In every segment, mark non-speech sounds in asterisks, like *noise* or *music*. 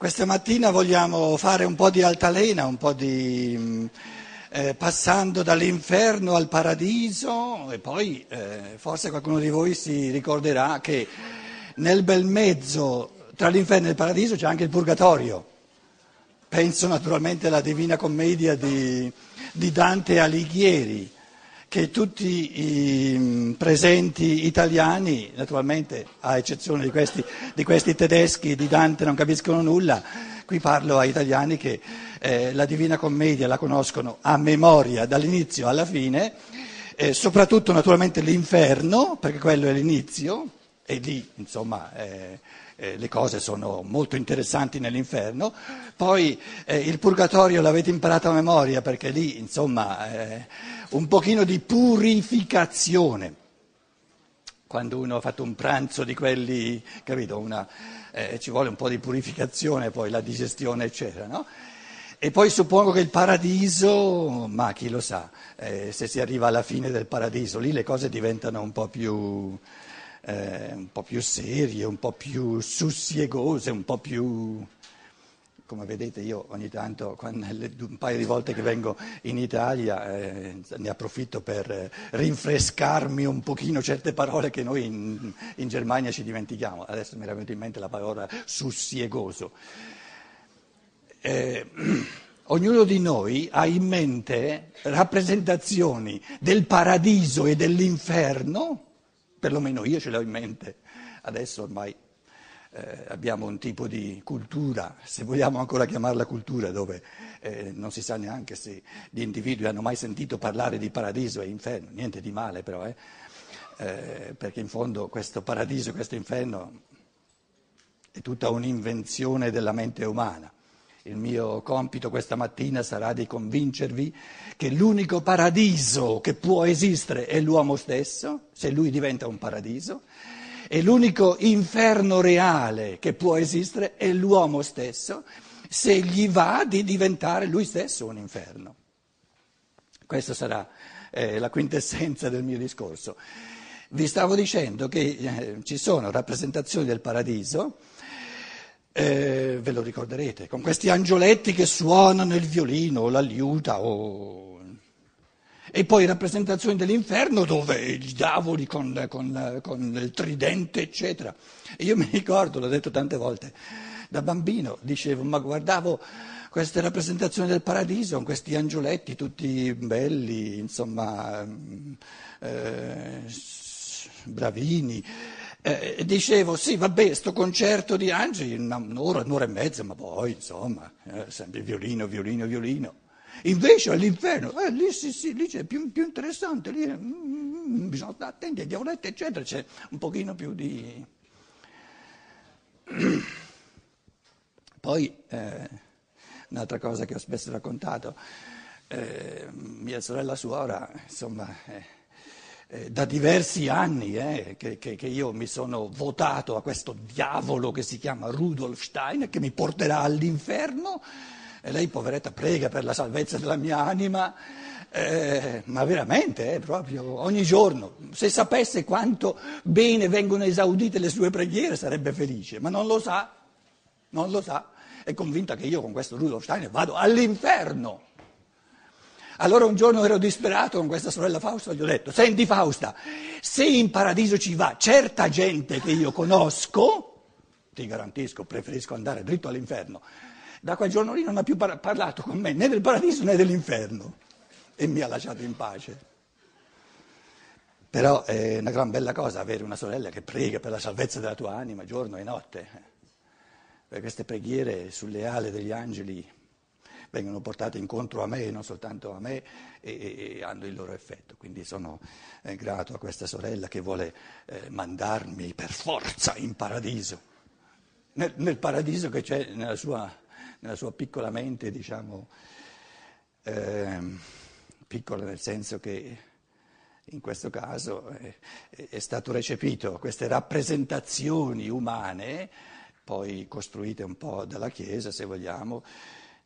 Questa mattina vogliamo fare un po' di altalena, un po' di eh, passando dall'inferno al paradiso e poi eh, forse qualcuno di voi si ricorderà che nel bel mezzo tra l'inferno e il paradiso c'è anche il purgatorio. Penso naturalmente alla Divina Commedia di, di Dante Alighieri che tutti i mm, presenti italiani, naturalmente a eccezione di questi, di questi tedeschi di Dante non capiscono nulla, qui parlo a italiani che eh, la Divina Commedia la conoscono a memoria dall'inizio alla fine, eh, soprattutto naturalmente l'inferno, perché quello è l'inizio, e lì insomma eh, eh, le cose sono molto interessanti nell'inferno, poi eh, il purgatorio l'avete imparato a memoria perché lì insomma eh, un pochino di purificazione. Quando uno ha fatto un pranzo di quelli, capito, una, eh, ci vuole un po' di purificazione, poi la digestione, eccetera, no? E poi suppongo che il paradiso, ma chi lo sa, eh, se si arriva alla fine del paradiso, lì le cose diventano un po' più, eh, un po' più serie, un po' più sussiegose, un po' più come vedete io ogni tanto, un paio di volte che vengo in Italia, eh, ne approfitto per rinfrescarmi un pochino certe parole che noi in, in, Germania ci dimentichiamo. Adesso mi era venuta in mente la parola sussiegoso. Eh, *clears throat* ognuno di noi ha in mente rappresentazioni del paradiso e dell'inferno, perlomeno io ce l'ho in mente, adesso ormai eh, abbiamo un tipo di cultura, se vogliamo ancora chiamarla cultura, dove eh, non si sa neanche se gli individui hanno mai sentito parlare di paradiso e inferno, niente di male però, eh, eh perché in fondo questo paradiso e questo inferno è tutta un'invenzione della mente umana. Il mio compito questa mattina sarà di convincervi che l'unico paradiso che può esistere è l'uomo stesso, se lui diventa un paradiso, e l'unico inferno reale che può esistere è l'uomo stesso se gli va di diventare lui stesso un inferno. Questa sarà eh, la quintessenza del mio discorso. Vi stavo dicendo che eh, ci sono rappresentazioni del paradiso, eh, ve lo ricorderete, con questi angioletti che suonano il violino o la liuta o e poi rappresentazioni dell'inferno dove i diavoli con, con, con il tridente, eccetera. E io mi ricordo, l'ho detto tante volte, da bambino dicevo, ma guardavo queste rappresentazioni del paradiso con questi angioletti tutti belli, insomma, eh, bravini. Eh, dicevo, sì, vabbè, sto concerto di angeli, un'ora, un'ora e mezza, ma poi, insomma, eh, sempre violino, violino, violino. Invece all'inferno, eh, lì sì, sì, lì c'è più, più interessante, lì mm, bisogna stare attenti diavoletti, eccetera, c'è un pochino più di... *clears throat* Poi, eh, un'altra cosa che ho spesso raccontato, eh, mia sorella suora, insomma, eh, da diversi anni eh, che, che, che, io mi sono votato a questo diavolo che si chiama Rudolf Stein, che mi porterà all'inferno, e lei, poveretta, prega per la salvezza della mia anima, eh, ma veramente, eh, proprio ogni giorno. Se sapesse quanto bene vengono esaudite le sue preghiere sarebbe felice, ma non lo sa, non lo sa. È convinta che io con questo Rudolf Steiner vado all'inferno. Allora un giorno ero disperato con questa sorella Fausta e gli ho detto, senti Fausta, se in paradiso ci va certa gente che io conosco, ti garantisco, preferisco andare dritto all'inferno da quel giorno lì non ha più parlato con me né del paradiso né dell'inferno e mi ha lasciato in pace. Però è una gran bella cosa avere una sorella che prega per la salvezza della tua anima giorno e notte. Perché queste preghiere sulle ali degli angeli vengono portate incontro a me, non soltanto a me, e, e hanno il loro effetto. Quindi sono eh, grato a questa sorella che vuole eh, mandarmi per forza in paradiso, nel, nel paradiso che c'è nella sua nella sua piccola mente, diciamo, eh, piccola nel senso che in questo caso è, è stato recepito queste rappresentazioni umane, poi costruite un po' dalla Chiesa, se vogliamo,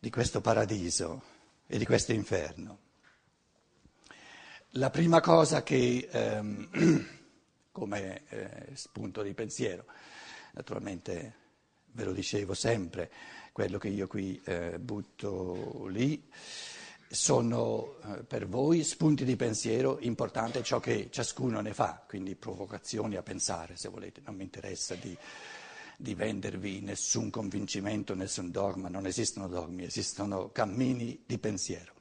di questo paradiso e di questo inferno. La prima cosa che, ehm, *clears throat* come eh, spunto di pensiero, naturalmente ve lo dicevo sempre, quello che io qui eh, butto lì, sono eh, per voi spunti di pensiero importanti ciò che ciascuno ne fa, quindi provocazioni a pensare, se volete, non mi interessa di, di vendervi nessun convincimento, nessun dogma, non esistono dogmi, esistono cammini di pensiero.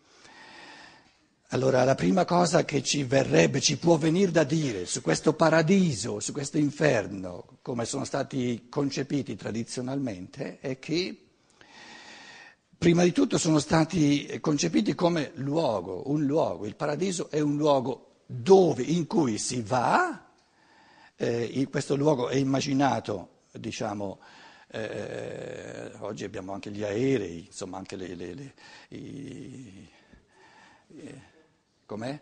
Allora la prima cosa che ci verrebbe, ci può venire da dire su questo paradiso, su questo inferno, come sono stati concepiti tradizionalmente, è che prima di tutto sono stati concepiti come luogo, un luogo, il paradiso è un luogo dove, in cui si va, eh, questo luogo è immaginato, diciamo, eh, oggi abbiamo anche gli aerei, insomma anche le, le, le i, i, Com'è?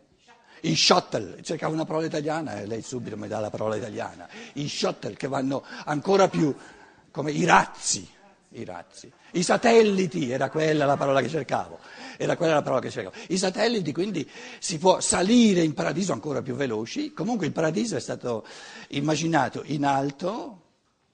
I shuttle, cercavo una parola italiana e lei subito mi dà la parola italiana. I shuttle che vanno ancora più come i razzi, i razzi. I satelliti, era quella la parola che cercavo, era quella la parola che cercavo. I satelliti, quindi si può salire in paradiso ancora più veloci. Comunque il paradiso è stato immaginato in alto,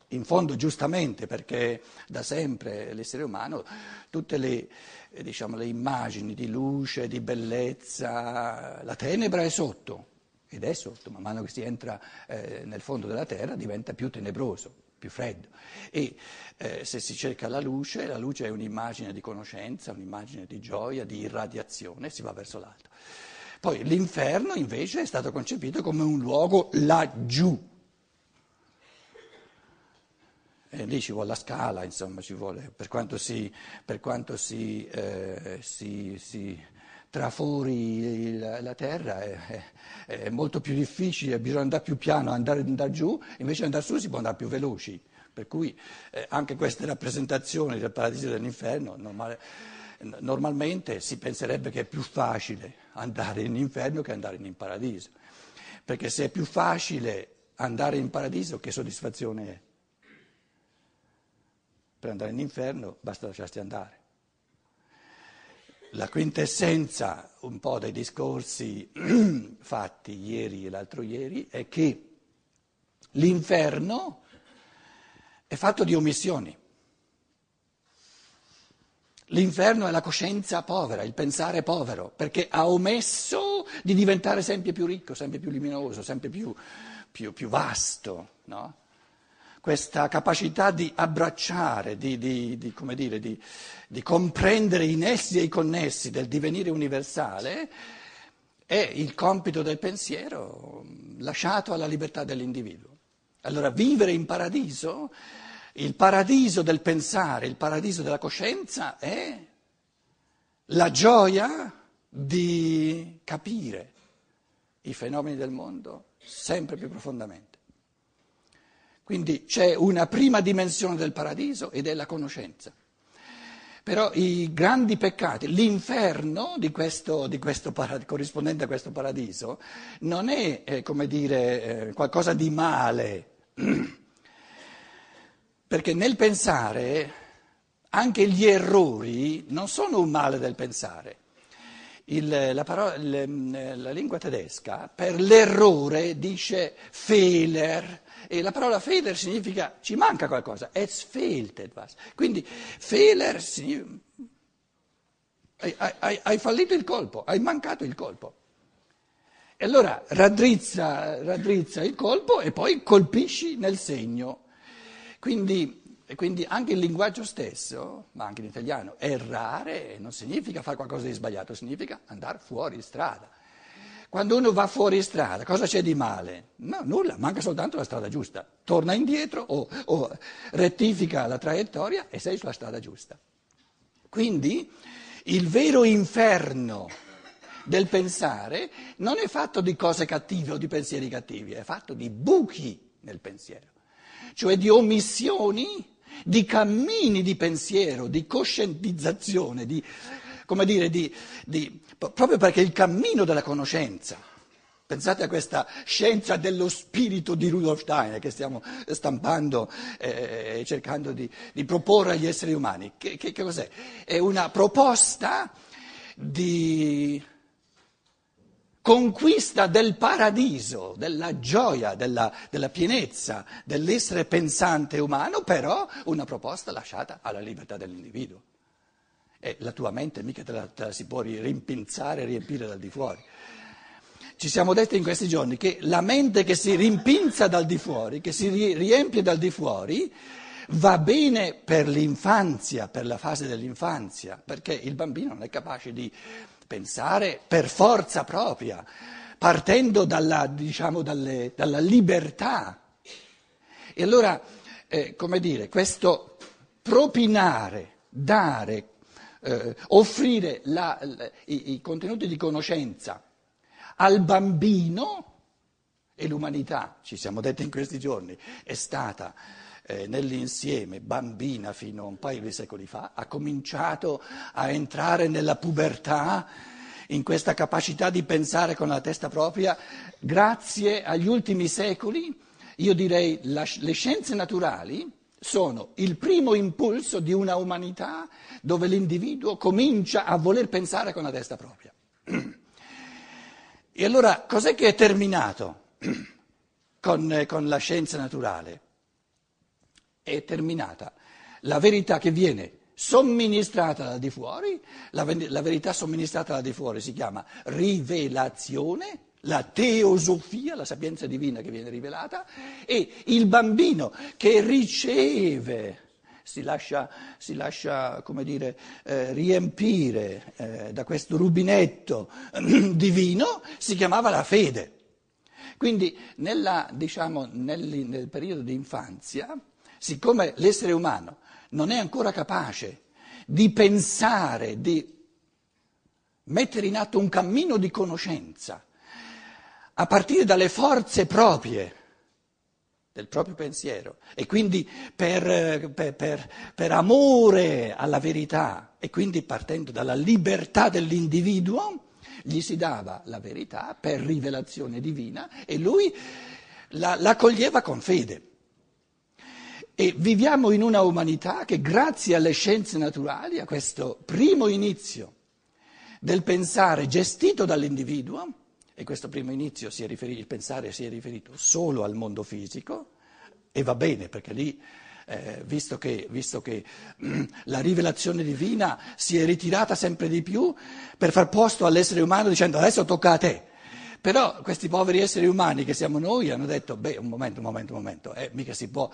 in fondo giustamente, perché da sempre l'essere umano, tutte le eh, diciamo, le immagini di luce, di bellezza, la tenebra è sotto, ed è sotto, man mano che si entra eh, nel fondo della terra diventa più tenebroso, più freddo. E eh, se si cerca la luce, la luce è un'immagine di conoscenza, un'immagine di gioia, di irradiazione, si va verso l'alto. Poi l'inferno invece è stato concepito come un luogo laggiù, e lì ci vuole la scala, insomma, ci vuole, per quanto si, per quanto si, eh, si, si trafori il, la terra è, è, è, molto più difficile, bisogna andare più piano, andare, andare giù, invece andare su si può andare più veloci. Per cui eh, anche queste rappresentazioni del paradiso e dell'inferno normale, normalmente si penserebbe che è più facile andare in inferno che andare in paradiso. Perché se è più facile andare in paradiso, che soddisfazione è? Per andare in inferno basta lasciarsi andare. La quintessenza un po' dei discorsi *clears throat* fatti ieri e l'altro ieri è che l'inferno è fatto di omissioni. L'inferno è la coscienza povera, il pensare povero, perché ha omesso di diventare sempre più ricco, sempre più luminoso, sempre più, più, più vasto. No? Questa capacità di abbracciare, di, di, di, dire, di, comprendere i nessi e i connessi del divenire universale, è il compito del pensiero lasciato alla libertà dell'individuo. Allora vivere in paradiso, il paradiso del pensare, il paradiso della coscienza è la gioia di capire i fenomeni del mondo sempre più profondamente. Quindi c'è una prima dimensione del paradiso ed è la conoscenza. Però i grandi peccati, l'inferno di questo, di questo paradiso, corrispondente a questo paradiso, non è, eh, come dire, eh, qualcosa di male, *clears throat* perché nel pensare anche gli errori non sono un male del pensare. Il, la, parola, il, la lingua tedesca per l'errore dice Fehler, e la parola Fehler significa ci manca qualcosa, es fehlt etwas. Quindi Fehler significa hai, hai, hai, fallito il colpo, hai mancato il colpo. E allora raddrizza, raddrizza il colpo e poi colpisci nel segno. Quindi, quindi, anche il linguaggio stesso, ma anche in italiano, errare non significa fare qualcosa di sbagliato, significa andare fuori strada. Quando uno va fuori strada, cosa c'è di male? No, nulla, manca soltanto la strada giusta. Torna indietro o, o rettifica la traiettoria e sei sulla strada giusta. Quindi il vero inferno del pensare non è fatto di cose cattive o di pensieri cattivi, è fatto di buchi nel pensiero, cioè di omissioni, di cammini di pensiero, di coscientizzazione, di, come dire, di, di, proprio perché il cammino della conoscenza, pensate a questa scienza dello spirito di Rudolf Steiner che stiamo stampando e eh, cercando di, di, proporre agli esseri umani, che, che, che cos'è? È una proposta di conquista del paradiso, della gioia, della, della pienezza dell'essere pensante umano, però una proposta lasciata alla libertà dell'individuo. E la tua mente mica te la, te la si può rimpinzare e riempire dal di fuori. Ci siamo detti in questi giorni che la mente che si rimpinza dal di fuori, che si riempie dal di fuori, va bene per l'infanzia, per la fase dell'infanzia, perché il bambino non è capace di pensare per forza propria, partendo dalla, diciamo, dalle, dalla libertà. E allora, eh, come dire, questo propinare, dare, eh, offrire la, la, i, i contenuti di conoscenza al bambino e l'umanità, ci siamo detti in questi giorni, è stata eh, nell'insieme, bambina fino a un paio di secoli fa, ha cominciato a entrare nella pubertà, in questa capacità di pensare con la testa propria, grazie agli ultimi secoli, io direi la, le scienze naturali sono il primo impulso di una umanità dove l'individuo comincia a voler pensare con la testa propria. E allora cos'è che è terminato con, con la scienza naturale? è terminata. La verità che viene somministrata da di fuori, la, la verità somministrata da di fuori si chiama rivelazione, la teosofia, la sapienza divina che viene rivelata, e il bambino che riceve, si lascia, si lascia come dire, eh, riempire eh, da questo rubinetto *clears throat* divino, si chiamava la fede. Quindi nella, diciamo, nel, nel periodo di infanzia siccome l'essere umano non è ancora capace di pensare, di mettere in atto un cammino di conoscenza, a partire dalle forze proprie del proprio pensiero e quindi per, per, per, per, amore alla verità e quindi partendo dalla libertà dell'individuo, gli si dava la verità per rivelazione divina e lui la, la coglieva con fede. E viviamo in una umanità che grazie alle scienze naturali, a questo primo inizio del pensare gestito dall'individuo, e questo primo inizio riferito, il pensare si è riferito solo al mondo fisico, e va bene perché lì, eh, visto che, visto che mm, la rivelazione divina si è ritirata sempre di più per far posto all'essere umano dicendo adesso tocca a te. Però questi poveri esseri umani che siamo noi hanno detto, beh, un momento, un momento, un momento, eh, mica si può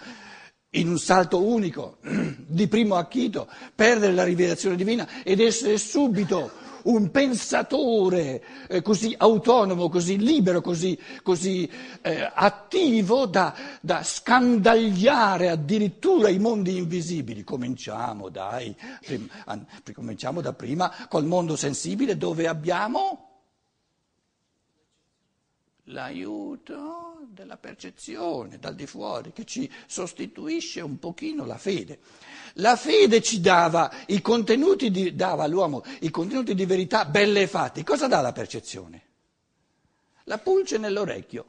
in un salto unico, *clears throat* di primo acchito, perdere la rivelazione divina ed essere subito un pensatore eh, così autonomo, così libero, così, così eh, attivo da, da, scandagliare addirittura i mondi invisibili. Cominciamo, dai, prim, an, cominciamo da prima col mondo sensibile dove abbiamo l'aiuto della percezione dal di fuori che ci sostituisce un pochino la fede. La fede ci dava i contenuti di, dava all'uomo i contenuti di verità belle e fatti. Cosa dà la percezione? La pulce nell'orecchio.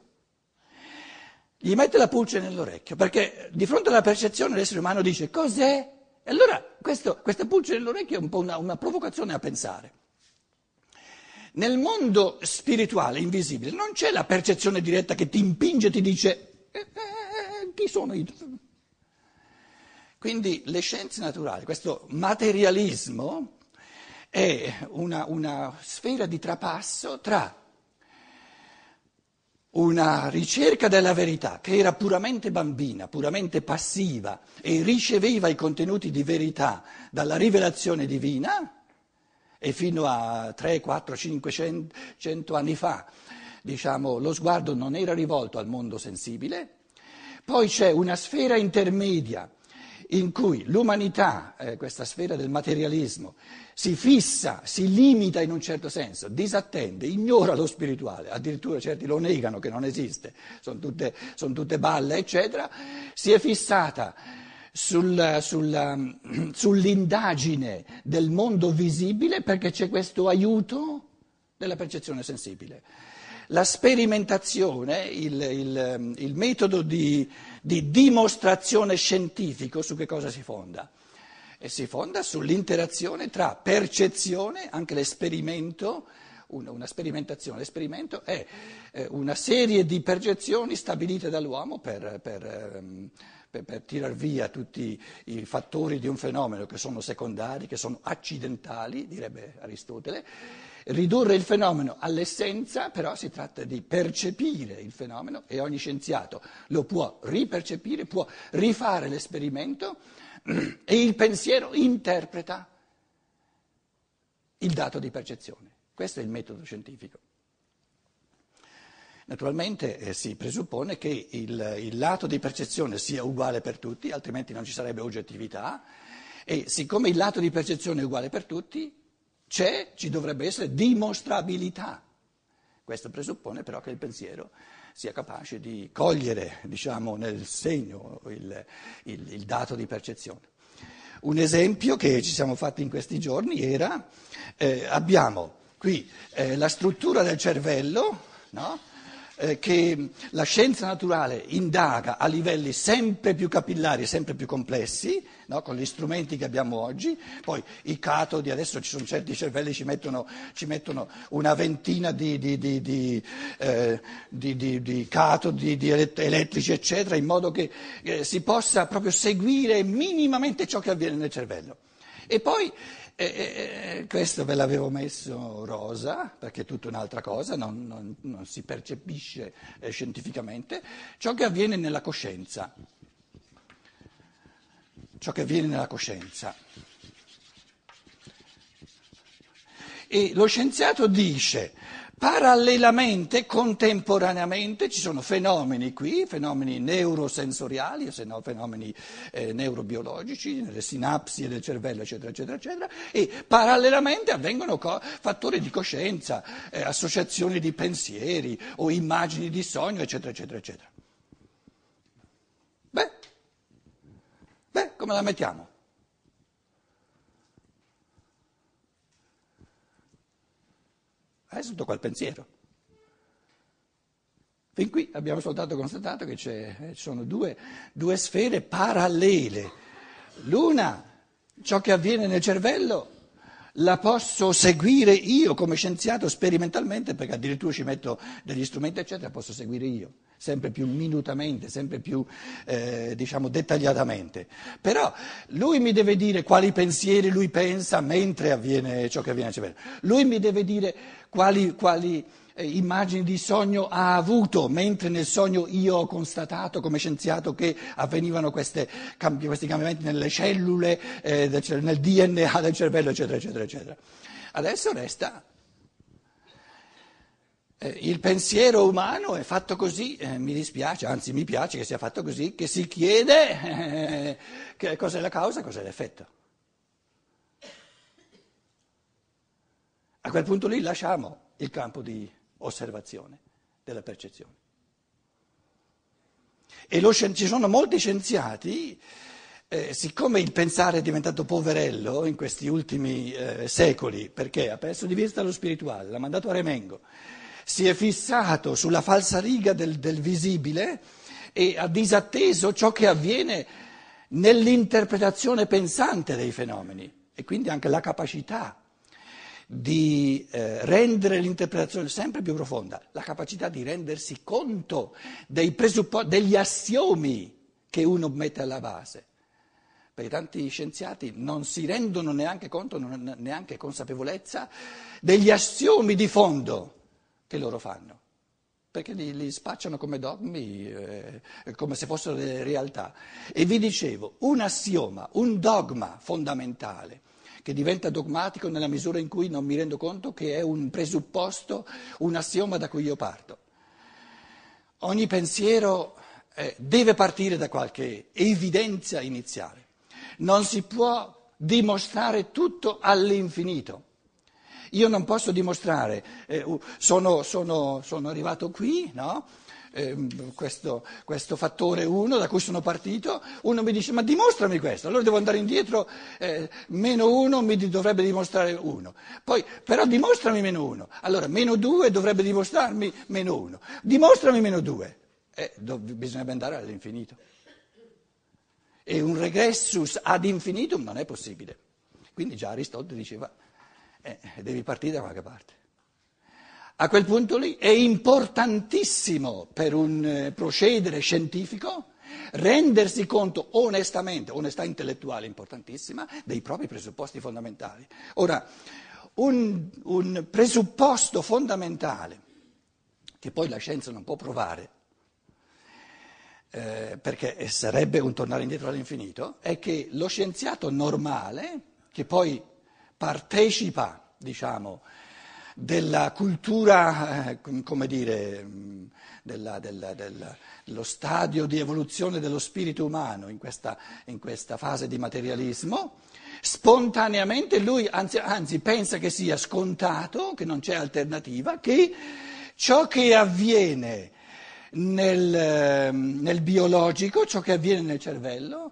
Gli mette la pulce nell'orecchio perché di fronte alla percezione l'essere umano dice cos'è? E allora questo, questa pulce nell'orecchio è un po' una, una provocazione a pensare. Nel mondo spirituale, invisibile, non c'è la percezione diretta che ti impinge e ti dice eh, eh, chi sono io? Quindi le scienze naturali, questo materialismo è una, una sfera di trapasso tra una ricerca della verità che era puramente bambina, puramente passiva e riceveva i contenuti di verità dalla rivelazione divina, e fino a 3, 4, 500 anni fa diciamo, lo sguardo non era rivolto al mondo sensibile, poi c'è una sfera intermedia in cui l'umanità, eh, questa sfera del materialismo, si fissa, si limita in un certo senso, disattende, ignora lo spirituale, addirittura certi lo negano che non esiste, sono tutte, sono tutte balle, eccetera, si è fissata sul, sul, *clears throat* sull'indagine del mondo visibile perché c'è questo aiuto della percezione sensibile. La sperimentazione, il, il, il metodo di, di, dimostrazione scientifico su che cosa si fonda? E si fonda sull'interazione tra percezione, anche l'esperimento una, una sperimentazione. L'esperimento è eh, una serie di percezioni stabilite dall'uomo per, per, ehm, per, per tirar via tutti i fattori di un fenomeno che sono secondari, che sono accidentali, direbbe Aristotele. Ridurre il fenomeno all'essenza, però si tratta di percepire il fenomeno e ogni scienziato lo può ripercepire, può rifare l'esperimento *clears throat* e il pensiero interpreta il dato di percezione. Questo è il metodo scientifico. Naturalmente eh, si presuppone che il, il, lato di percezione sia uguale per tutti, altrimenti non ci sarebbe oggettività, e siccome il lato di percezione è uguale per tutti, c'è, ci dovrebbe essere dimostrabilità. Questo presuppone però che il pensiero sia capace di cogliere, diciamo, nel segno il, il, il dato di percezione. Un esempio che ci siamo fatti in questi giorni era, eh, abbiamo qui eh, la struttura del cervello, no? Eh, che la scienza naturale indaga a livelli sempre più capillari sempre più complessi, no? con gli strumenti che abbiamo oggi, poi i catodi, adesso ci sono certi cervelli ci mettono, ci mettono una ventina di, di, di, eh, di catodi elettrici, eccetera, in modo che eh, si possa proprio seguire minimamente ciò che avviene nel cervello. E poi e, questo ve l'avevo messo rosa, perché è tutta un'altra cosa, non, non, non si percepisce eh, scientificamente, ciò che avviene nella coscienza. Ciò che avviene nella coscienza. E lo scienziato dice Parallelamente, contemporaneamente, ci sono fenomeni qui, fenomeni neurosensoriali, se no fenomeni eh, neurobiologici, nelle sinapsi del cervello, eccetera, eccetera, eccetera, e parallelamente avvengono co- fattori di coscienza, eh, associazioni di pensieri o immagini di sogno, eccetera, eccetera, eccetera. Beh, beh, come la mettiamo? È tutto quel pensiero. Fin qui abbiamo soltanto constatato che eh, ci sono due, due sfere parallele. L'una, ciò che avviene nel cervello, la posso seguire io come scienziato sperimentalmente, perché addirittura ci metto degli strumenti, eccetera, posso seguire io, sempre più minutamente, sempre più eh, diciamo dettagliatamente. Però lui mi deve dire quali pensieri lui pensa mentre avviene ciò che avviene nel cervello. Lui mi deve dire quali, quali eh, immagini di sogno ha avuto, mentre nel sogno io ho constatato come scienziato che avvenivano queste, questi cambiamenti nelle cellule, eh, del, nel DNA del cervello, eccetera, eccetera, eccetera. Adesso resta il pensiero umano è fatto così, eh, mi dispiace, anzi mi piace che sia fatto così, che si chiede eh, cos'è la causa, cos'è l'effetto. A quel punto lì lasciamo il campo di osservazione della percezione. E lo, ci sono molti scienziati, eh, siccome il pensare è diventato poverello in questi ultimi eh, secoli, perché ha perso di vista lo spirituale, l'ha mandato a Remengo, si è fissato sulla falsa riga del, del visibile e ha disatteso ciò che avviene nell'interpretazione pensante dei fenomeni e quindi anche la capacità di eh, rendere l'interpretazione sempre più profonda, la capacità di rendersi conto dei presupposti, degli assiomi che uno mette alla base. Perché tanti scienziati non si rendono neanche conto, non hanno neanche consapevolezza degli assiomi di fondo che loro fanno, perché li, li spacciano come dogmi, eh, come se fossero delle realtà. E vi dicevo, un assioma, un dogma fondamentale che diventa dogmatico nella misura in cui non mi rendo conto che è un presupposto, un assioma da cui io parto. Ogni pensiero eh, deve partire da qualche evidenza iniziale. Non si può dimostrare tutto all'infinito. Io non posso dimostrare, eh, sono, sono, sono, arrivato qui, no? Ehm, questo, questo, fattore 1 da cui sono partito, uno mi dice ma dimostrami questo, allora devo andare indietro, eh, meno 1 mi dovrebbe dimostrare 1, poi però dimostrami meno 1, allora meno 2 dovrebbe dimostrarmi meno 1, dimostrami meno 2, eh, bisognerebbe andare all'infinito. E un regressus ad infinitum non è possibile. Quindi già Aristotele diceva, eh, devi partire da qualche parte. A quel punto lì è importantissimo per un eh, procedere scientifico rendersi conto onestamente, onestà intellettuale importantissima, dei propri presupposti fondamentali. Ora, un, un presupposto fondamentale che poi la scienza non può provare, eh, perché sarebbe un tornare indietro all'infinito, è che lo scienziato normale, che poi partecipa, diciamo, della cultura, eh, come dire, della, della, della, dello stadio di evoluzione dello spirito umano in questa, in questa fase di materialismo, spontaneamente lui anzi, anzi pensa che sia scontato, che non c'è alternativa, che ciò che avviene nel, nel biologico, ciò che avviene nel cervello,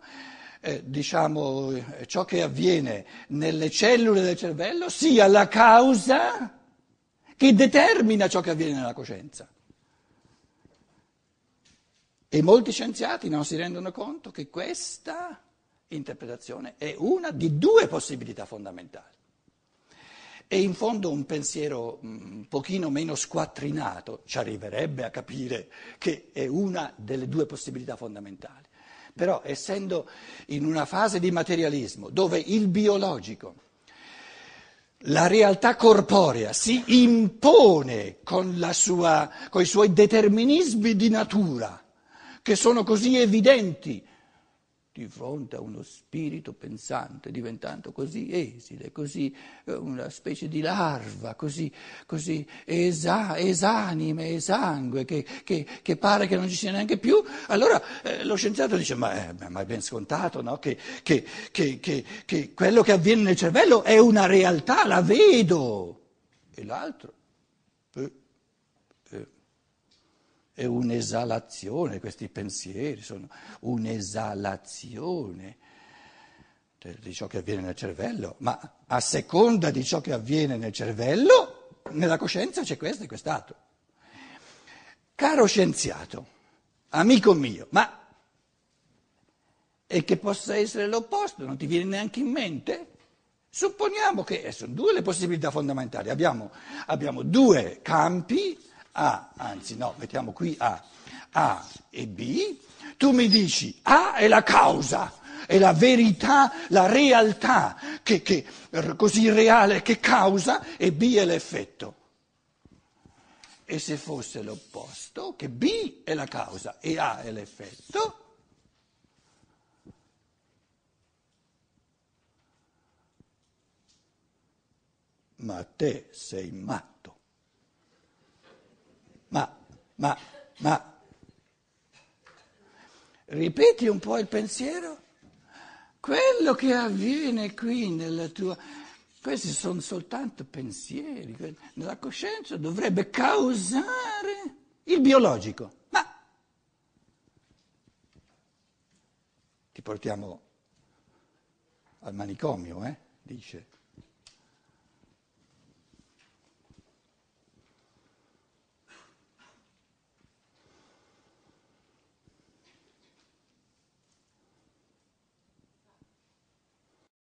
eh, diciamo, ciò che avviene nelle cellule del cervello sia la causa che determina ciò che avviene nella coscienza. E molti scienziati non si rendono conto che questa interpretazione è una di due possibilità fondamentali. E in fondo un pensiero un pochino meno squattrinato ci arriverebbe a capire che è una delle due possibilità fondamentali. Però essendo in una fase di materialismo dove il biologico, la realtà corporea si impone con, sua, con i suoi determinismi di natura, che sono così evidenti di fronte a uno spirito pensante diventando così esile, così eh, una specie di larva, così, così esa, esanime, esangue, che, che, che, pare che non ci sia neanche più, allora eh, lo scienziato dice ma, eh, ma, è ben scontato no? che, che quello che avviene nel cervello è una realtà, la vedo. E l'altro? Eh, è un'esalazione, questi pensieri sono un'esalazione di ciò che avviene nel cervello, ma a seconda di ciò che avviene nel cervello, nella coscienza c'è questo e quest'altro. Caro scienziato, amico mio, ma e che possa essere l'opposto, non ti viene neanche in mente? Supponiamo che sono due le possibilità fondamentali, abbiamo, abbiamo due campi a, anzi no, mettiamo qui A, A e B, tu mi dici A è la causa, è la verità, la realtà che, che, così reale che causa e B è l'effetto. E se fosse l'opposto, che B è la causa e A è l'effetto, ma te sei matto. Ma, ma, ripeti un po' il pensiero? Quello che avviene qui nella tua... Questi sono soltanto pensieri, nella coscienza dovrebbe causare il biologico. Ma ti portiamo al manicomio, eh? dice.